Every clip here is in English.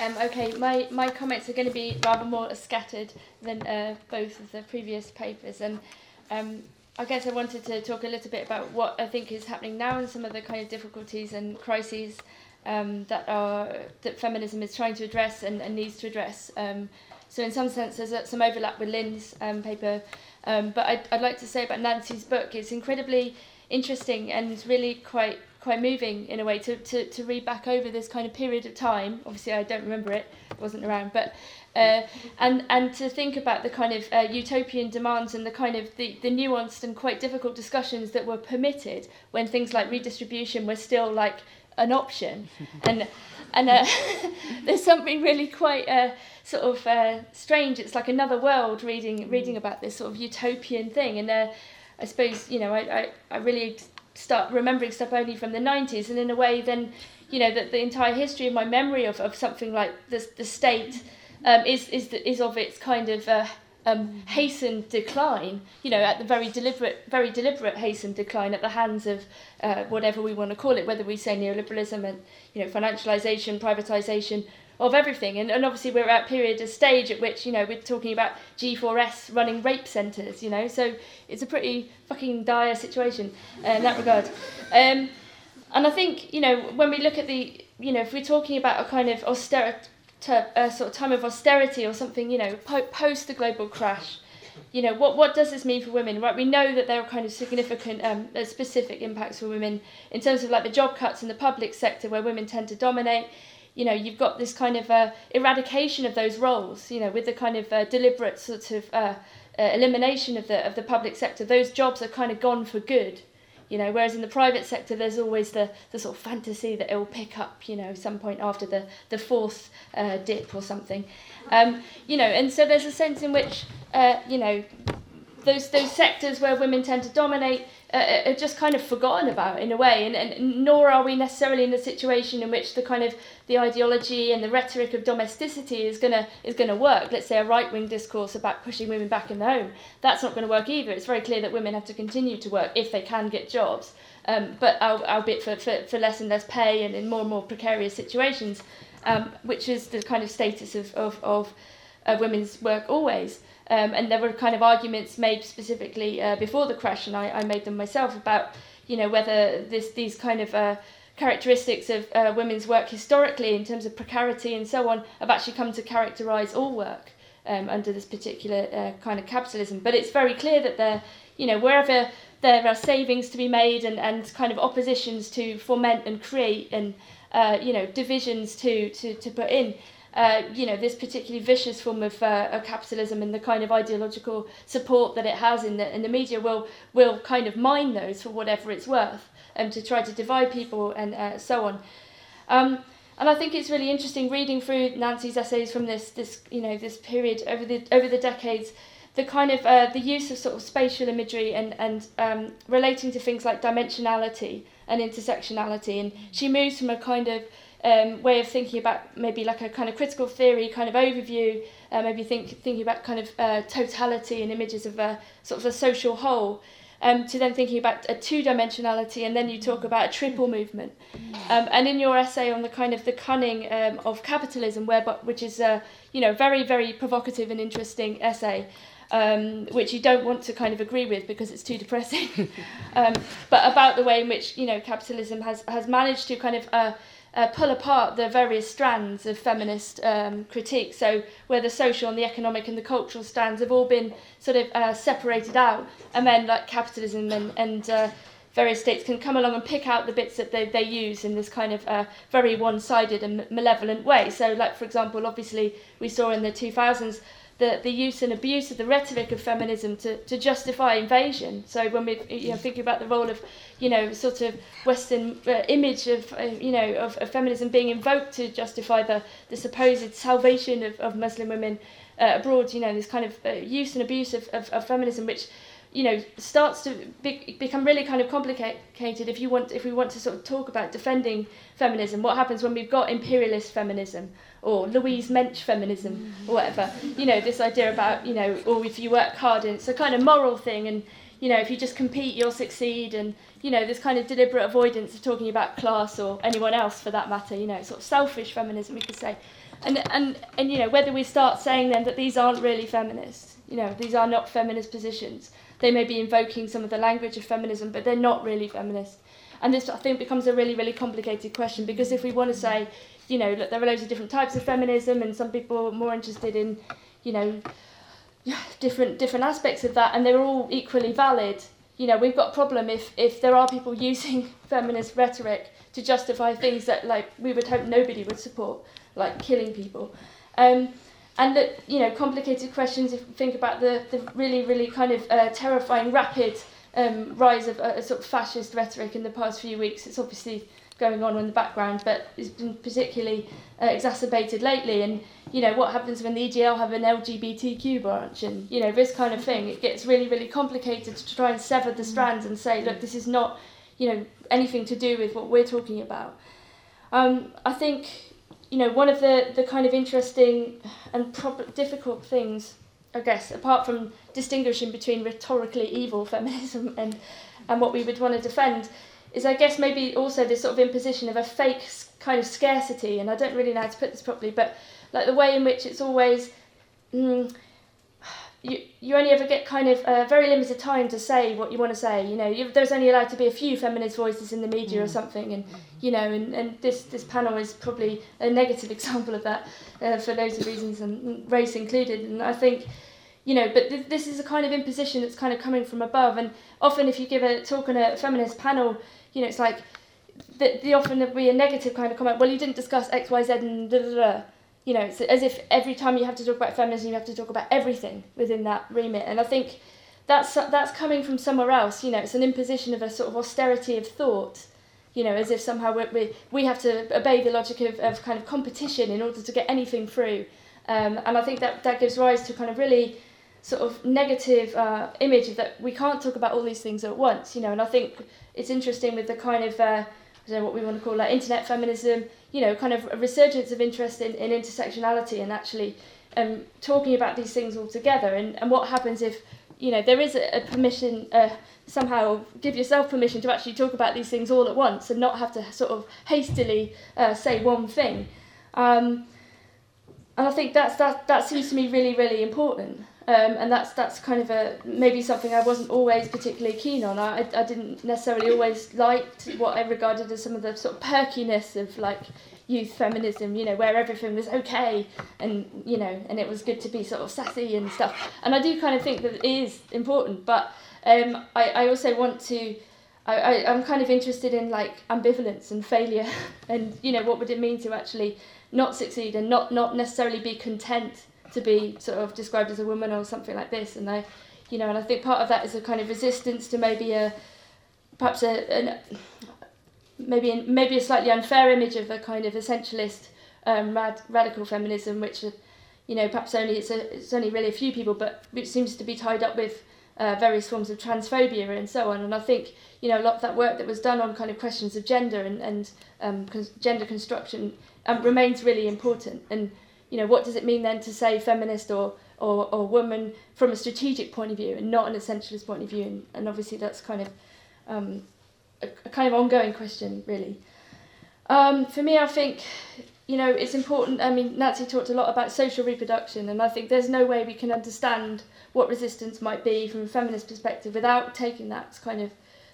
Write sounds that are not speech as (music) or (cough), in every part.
Um, okay, my, my comments are going to be rather more scattered than uh, both of the previous papers. And um, I guess I wanted to talk a little bit about what I think is happening now and some of the kind of difficulties and crises um, that are that feminism is trying to address and, and needs to address. Um, so in some sense, there's some overlap with Lynn's um, paper. Um, but I'd, I'd like to say about Nancy's book, it's incredibly interesting and really quite quite moving in a way to, to, to read back over this kind of period of time. Obviously, I don't remember it; it wasn't around. But uh, and and to think about the kind of uh, utopian demands and the kind of the, the nuanced and quite difficult discussions that were permitted when things like redistribution were still like an option, (laughs) and and uh, (laughs) there's something really quite uh, sort of uh, strange. It's like another world reading reading about this sort of utopian thing, and uh, I suppose you know I, I, I really start remembering stuff only from the 90s and in a way then you know that the entire history of my memory of, of something like the, the state um, is, is, the, is of its kind of uh, um, hastened decline, you know, at the very deliberate, very deliberate hastened decline at the hands of uh, whatever we want to call it, whether we say neoliberalism and you know financialization, privatization, of everything. And, and obviously we're at period, a stage at which, you know, we're talking about G4S running rape centres, you know, so it's a pretty fucking dire situation uh, in that regard. Um, and I think, you know, when we look at the, you know, if we're talking about a kind of austerity, a sort of time of austerity or something, you know, po- post the global crash, you know, what, what does this mean for women? Right, we know that there are kind of significant, um, specific impacts for women in terms of like the job cuts in the public sector where women tend to dominate you know you've got this kind of uh, eradication of those roles you know with the kind of uh, deliberate sort of uh, uh, elimination of the of the public sector those jobs are kind of gone for good you know whereas in the private sector there's always the the sort of fantasy that it will pick up you know some point after the the fourth uh, dip or something. Um, you know and so there's a sense in which uh, you know those those sectors where women tend to dominate uh, uh, are just kind of forgotten about in a way. And, and nor are we necessarily in a situation in which the kind of the ideology and the rhetoric of domesticity is gonna is gonna work. Let's say a right wing discourse about pushing women back in the home. That's not going to work either. It's very clear that women have to continue to work if they can get jobs. Um, but albeit for, for, for less and less pay and in more and more precarious situations um, which is the kind of status of, of, of uh, women's work always um, and there were kind of arguments made specifically uh, before the crash, and I, I made them myself about you know whether this these kind of uh, characteristics of uh, women's work historically in terms of precarity and so on have actually come to characterize all work um, under this particular uh, kind of capitalism. But it's very clear that you know, wherever there are savings to be made and, and kind of oppositions to foment and create and uh, you know divisions to, to, to put in uh, you know, this particularly vicious form of, uh, of capitalism and the kind of ideological support that it has in the, in the media will, will kind of mine those for whatever it's worth and um, to try to divide people and uh, so on. Um, and I think it's really interesting reading through Nancy's essays from this, this, you know, this period over the, over the decades, the kind of uh, the use of sort of spatial imagery and, and um, relating to things like dimensionality and intersectionality. And she moves from a kind of um, way of thinking about maybe like a kind of critical theory kind of overview, uh, maybe think, thinking about kind of uh, totality and images of a sort of a social whole, um, to then thinking about a two-dimensionality, and then you talk about a triple movement. Um, and in your essay on the kind of the cunning um, of capitalism, where, which is a you know very very provocative and interesting essay. Um, which you don't want to kind of agree with because it's too depressing, (laughs) um, but about the way in which you know capitalism has has managed to kind of uh, uh, pull apart the various strands of feminist um, critique. So where the social and the economic and the cultural strands have all been sort of uh, separated out, and then like capitalism and, and uh, various states can come along and pick out the bits that they, they use in this kind of uh, very one-sided and malevolent way. So like for example, obviously we saw in the 2000s the, the use and abuse of the rhetoric of feminism to, to justify invasion. So when we you know, thinking about the role of, you know, sort of Western uh, image of, uh, you know, of, of feminism being invoked to justify the, the supposed salvation of, of Muslim women uh, abroad, you know, this kind of uh, use and abuse of, of, of feminism, which you know starts to be, become really kind of complicated if you want if we want to sort of talk about defending feminism what happens when we've got imperialist feminism or Louise Mensch feminism or whatever. You know, this idea about, you know, or if you work hard and it's a kind of moral thing and, you know, if you just compete, you'll succeed and, you know, this kind of deliberate avoidance of talking about class or anyone else for that matter, you know, sort of selfish feminism, we could say. and and and you know whether we start saying then that these aren't really feminists, you know, these are not feminist positions. They may be invoking some of the language of feminism, but they're not really feminist. And this, I think, becomes a really, really complicated question because if we want to say, you know, look, there are loads of different types of feminism, and some people are more interested in, you know, different different aspects of that, and they're all equally valid. You know, we've got a problem if if there are people (laughs) using feminist rhetoric to justify things that like we would hope nobody would support, like killing people. Um, and that you know complicated questions if you think about the, the really really kind of uh, terrifying rapid um, rise of a, a sort of fascist rhetoric in the past few weeks it's obviously going on in the background but it's been particularly uh, exacerbated lately. And you know what happens when the EDL have an LGBTQ branch? And you know this kind of thing it gets really really complicated to try and sever the strands and say look this is not you know anything to do with what we're talking about. Um, I think you know, one of the, the kind of interesting and prob- difficult things, I guess, apart from distinguishing between rhetorically evil (laughs) feminism and, and what we would want to defend, is I guess maybe also this sort of imposition of a fake kind of scarcity, and I don't really know how to put this properly, but like the way in which it's always. Mm, you, you only ever get kind of a very limited time to say what you want to say. You know, you, there's only allowed to be a few feminist voices in the media mm. or something, and you know, and, and this this panel is probably a negative (laughs) example of that uh, for loads of reasons, and race included. And I think, you know, but th- this is a kind of imposition that's kind of coming from above. And often, if you give a talk on a feminist panel, you know, it's like the, the often there'll be a negative kind of comment. Well, you didn't discuss X, Y, Z, and da da da you know, it's as if every time you have to talk about feminism, you have to talk about everything within that remit. And I think that's that's coming from somewhere else. You know, it's an imposition of a sort of austerity of thought. You know, as if somehow we we, have to obey the logic of, of kind of competition in order to get anything through. Um, and I think that that gives rise to kind of really sort of negative uh, image that we can't talk about all these things at once. You know, and I think it's interesting with the kind of uh, Don't know what we want to call like internet feminism you know, kind of a resurgence of interest in, in intersectionality and actually um, talking about these things all together. And, and what happens if, you know, there is a, a permission, uh, somehow give yourself permission to actually talk about these things all at once and not have to sort of hastily uh, say one thing. Um, and I think that's, that, that seems to me really, really important. Um, and that's that's kind of a maybe something I wasn't always particularly keen on. I, I didn't necessarily always like what I regarded as some of the sort of perkiness of like youth feminism, you know, where everything was okay and you know, and it was good to be sort of sassy and stuff. And I do kind of think that it is important, but um, I, I also want to. I, I, I'm kind of interested in like ambivalence and failure, (laughs) and you know, what would it mean to actually not succeed and not not necessarily be content to be sort of described as a woman or something like this. And I, you know, and I think part of that is a kind of resistance to maybe a, perhaps a, an, maybe maybe a slightly unfair image of a kind of essentialist um, rad, radical feminism, which, you know, perhaps only it's a, it's only really a few people, but which seems to be tied up with uh, various forms of transphobia and so on. And I think you know a lot of that work that was done on kind of questions of gender and and um, gender construction um, remains really important. And you know, what does it mean then to say feminist or, or, or woman from a strategic point of view and not an essentialist point of view? And, and obviously that's kind of um, a, a, kind of ongoing question, really. Um, for me, I think, you know, it's important. I mean, Nancy talked a lot about social reproduction, and I think there's no way we can understand what resistance might be from a feminist perspective without taking that kind of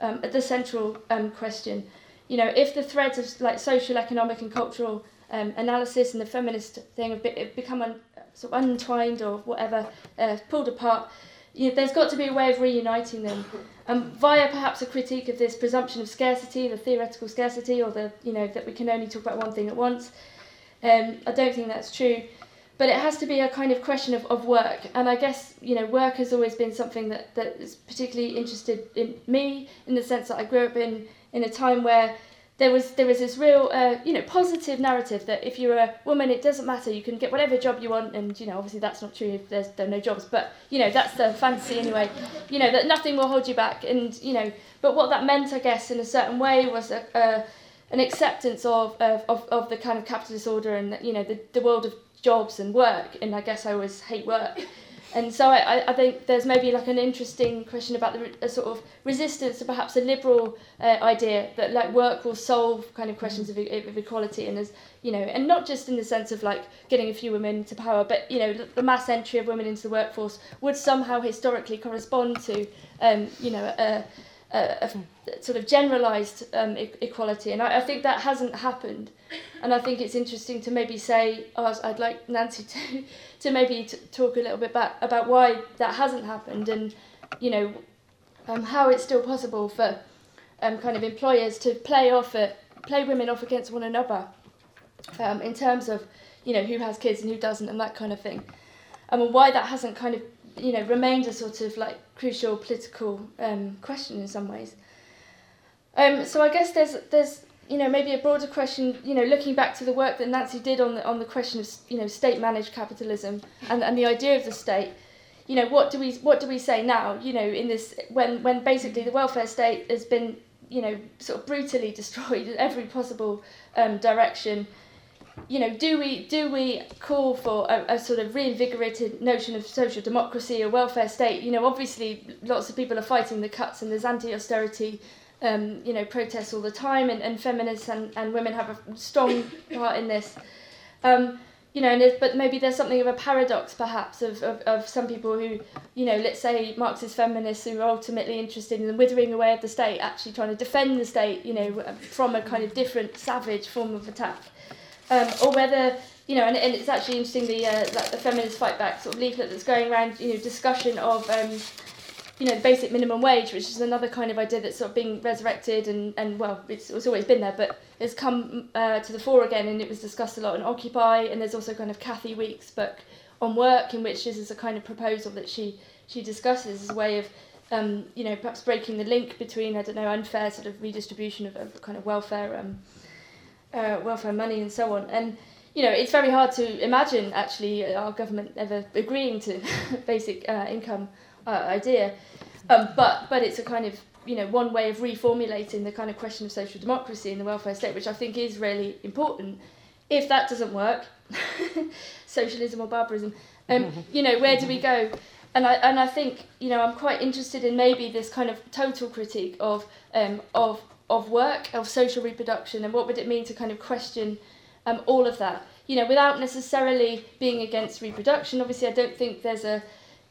um, the central um, question. You know, if the threads of like social, economic, and cultural um, analysis and the feminist thing have, be, have become un, sort of untwined or whatever, uh, pulled apart. You know, there's got to be a way of reuniting them um, via perhaps a critique of this presumption of scarcity, the theoretical scarcity, or the you know that we can only talk about one thing at once. Um, I don't think that's true, but it has to be a kind of question of, of work. And I guess you know work has always been something that, that is particularly interested in me in the sense that I grew up in in a time where there was there was this real uh, you know positive narrative that if you're a woman it doesn't matter. You can get whatever job you want. And you know obviously that's not true if there's there are no jobs. But you know that's the fantasy anyway you know that nothing will hold you back. And you know but what that meant I guess in a certain way was a, a an acceptance of, of, of, of the kind of capitalist order and you know the, the world of jobs and work and I guess I always hate work. And so I, I think there's maybe like an interesting question about the a sort of resistance to perhaps a liberal uh, idea that like work will solve kind of questions of, of equality and as you know and not just in the sense of like getting a few women to power but you know the mass entry of women into the workforce would somehow historically correspond to um, you know a, a, a sort of generalized um, e- equality. And I, I think that hasn't happened. And I think it's interesting to maybe say oh, I'd like Nancy (laughs) to to maybe t- talk a little bit about about why that hasn't happened and you know um, how it's still possible for um, kind of employers to play off it, play women off against one another um, in terms of you know who has kids and who doesn't and that kind of thing. Um, and why that hasn't kind of you know remained a sort of like crucial political um, question in some ways um, so I guess there's there's you know, maybe a broader question, you know, looking back to the work that Nancy did on the, on the question of, you know, state-managed capitalism and, and the idea of the state, you know, what do we what do we say now, you know, in this when when basically the welfare state has been, you know, sort of brutally (laughs) destroyed in every possible um, direction. You know, do we do we call for a, a sort of reinvigorated notion of social democracy, or welfare state? You know, obviously lots of people are fighting the cuts and there's anti-austerity um, you know, protests all the time, and, and feminists and, and women have a strong part in this. Um, you know, and but maybe there's something of a paradox, perhaps, of, of, of some people who, you know, let's say Marxist feminists who are ultimately interested in the withering away of the state, actually trying to defend the state, you know, from a kind of different savage form of attack. Um, or whether, you know, and, and it's actually interesting the uh, the feminist fight back sort of leaflet that's going around, you know, discussion of um, you know, basic minimum wage, which is another kind of idea that's sort of being resurrected and, and well, it's, it's always been there, but it's come uh, to the fore again and it was discussed a lot in Occupy. And there's also kind of Kathi Weeks' book on work, in which this is a kind of proposal that she, she discusses as a way of, um, you know, perhaps breaking the link between, I don't know, unfair sort of redistribution of, of kind of welfare, um, uh, welfare money and so on. And, you know, it's very hard to imagine actually our government ever agreeing to (laughs) basic uh, income uh, idea. Um, but but it's a kind of you know one way of reformulating the kind of question of social democracy in the welfare state, which I think is really important. If that doesn't work, (laughs) socialism or barbarism, um, (laughs) you know where do we go? And I and I think you know I'm quite interested in maybe this kind of total critique of um, of of work, of social reproduction, and what would it mean to kind of question um, all of that. You know, without necessarily being against reproduction. Obviously, I don't think there's a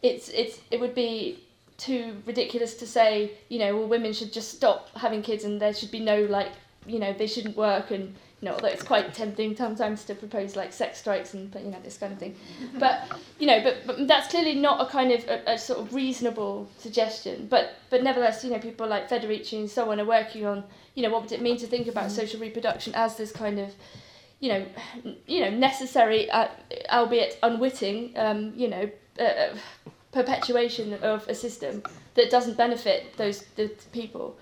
it's it's it would be too ridiculous to say you know well women should just stop having kids and there should be no like you know they shouldn't work and you know although it's quite tempting sometimes to propose like sex strikes and you know this kind of thing. But you know but, but that's clearly not a kind of a, a sort of reasonable suggestion. But but nevertheless you know people like Federici and so on are working on you know what would it mean to think about mm. social reproduction as this kind of you know you know necessary uh, albeit unwitting um, you know uh, perpetuation of a system that doesn't benefit those the people,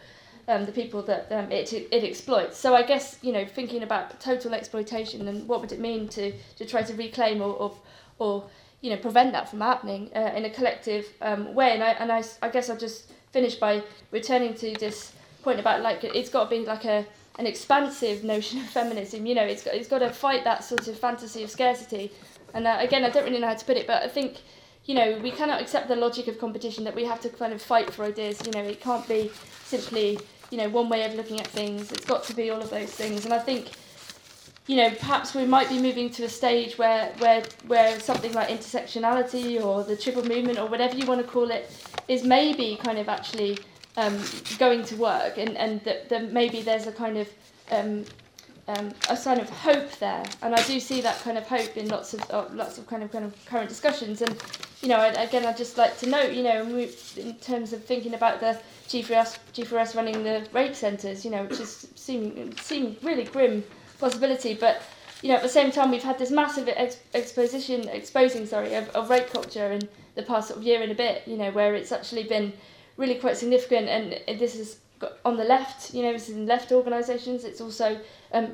um, the people that um, it it exploits. So I guess you know thinking about total exploitation and what would it mean to to try to reclaim or or, or you know prevent that from happening uh, in a collective um, way. And I and I, I guess I'll just finish by returning to this point about like it's got to be like a an expansive notion of feminism. You know, it's got, it's got to fight that sort of fantasy of scarcity. And uh, again, I don't really know how to put it, but I think you know, we cannot accept the logic of competition that we have to kind of fight for ideas. You know, it can't be simply, you know, one way of looking at things. It's got to be all of those things. And I think, you know, perhaps we might be moving to a stage where where where something like intersectionality or the triple movement or whatever you want to call it is maybe kind of actually um, going to work, and and that, that maybe there's a kind of um, um, a sign of hope there, and I do see that kind of hope in lots of uh, lots of kind of kind of current discussions. And you know, again, I'd just like to note, you know, in terms of thinking about the G4S, G4S running the rape centres, you know, which is seeming seeming really grim possibility, but you know, at the same time, we've had this massive ex- exposition, exposing, sorry, of, of rape culture in the past sort of year and a bit, you know, where it's actually been really quite significant, and this is on the left, you know, in left organisations. It's also um,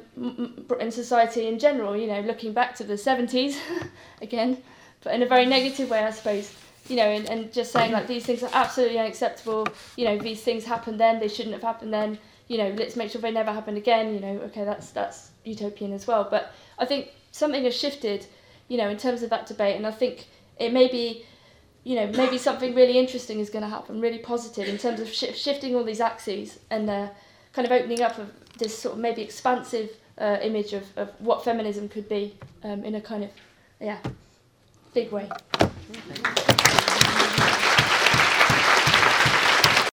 in society in general, you know, looking back to the 70s (laughs) again, but in a very negative way, I suppose, you know, and, and just saying like these things are absolutely unacceptable, you know, these things happened then, they shouldn't have happened then, you know, let's make sure they never happen again, you know, okay, that's, that's utopian as well. But I think something has shifted, you know, in terms of that debate, and I think it may be you know, maybe something really interesting is going to happen, really positive in terms of sh- shifting all these axes and uh, kind of opening up of this sort of maybe expansive uh, image of, of what feminism could be um, in a kind of, yeah, big way.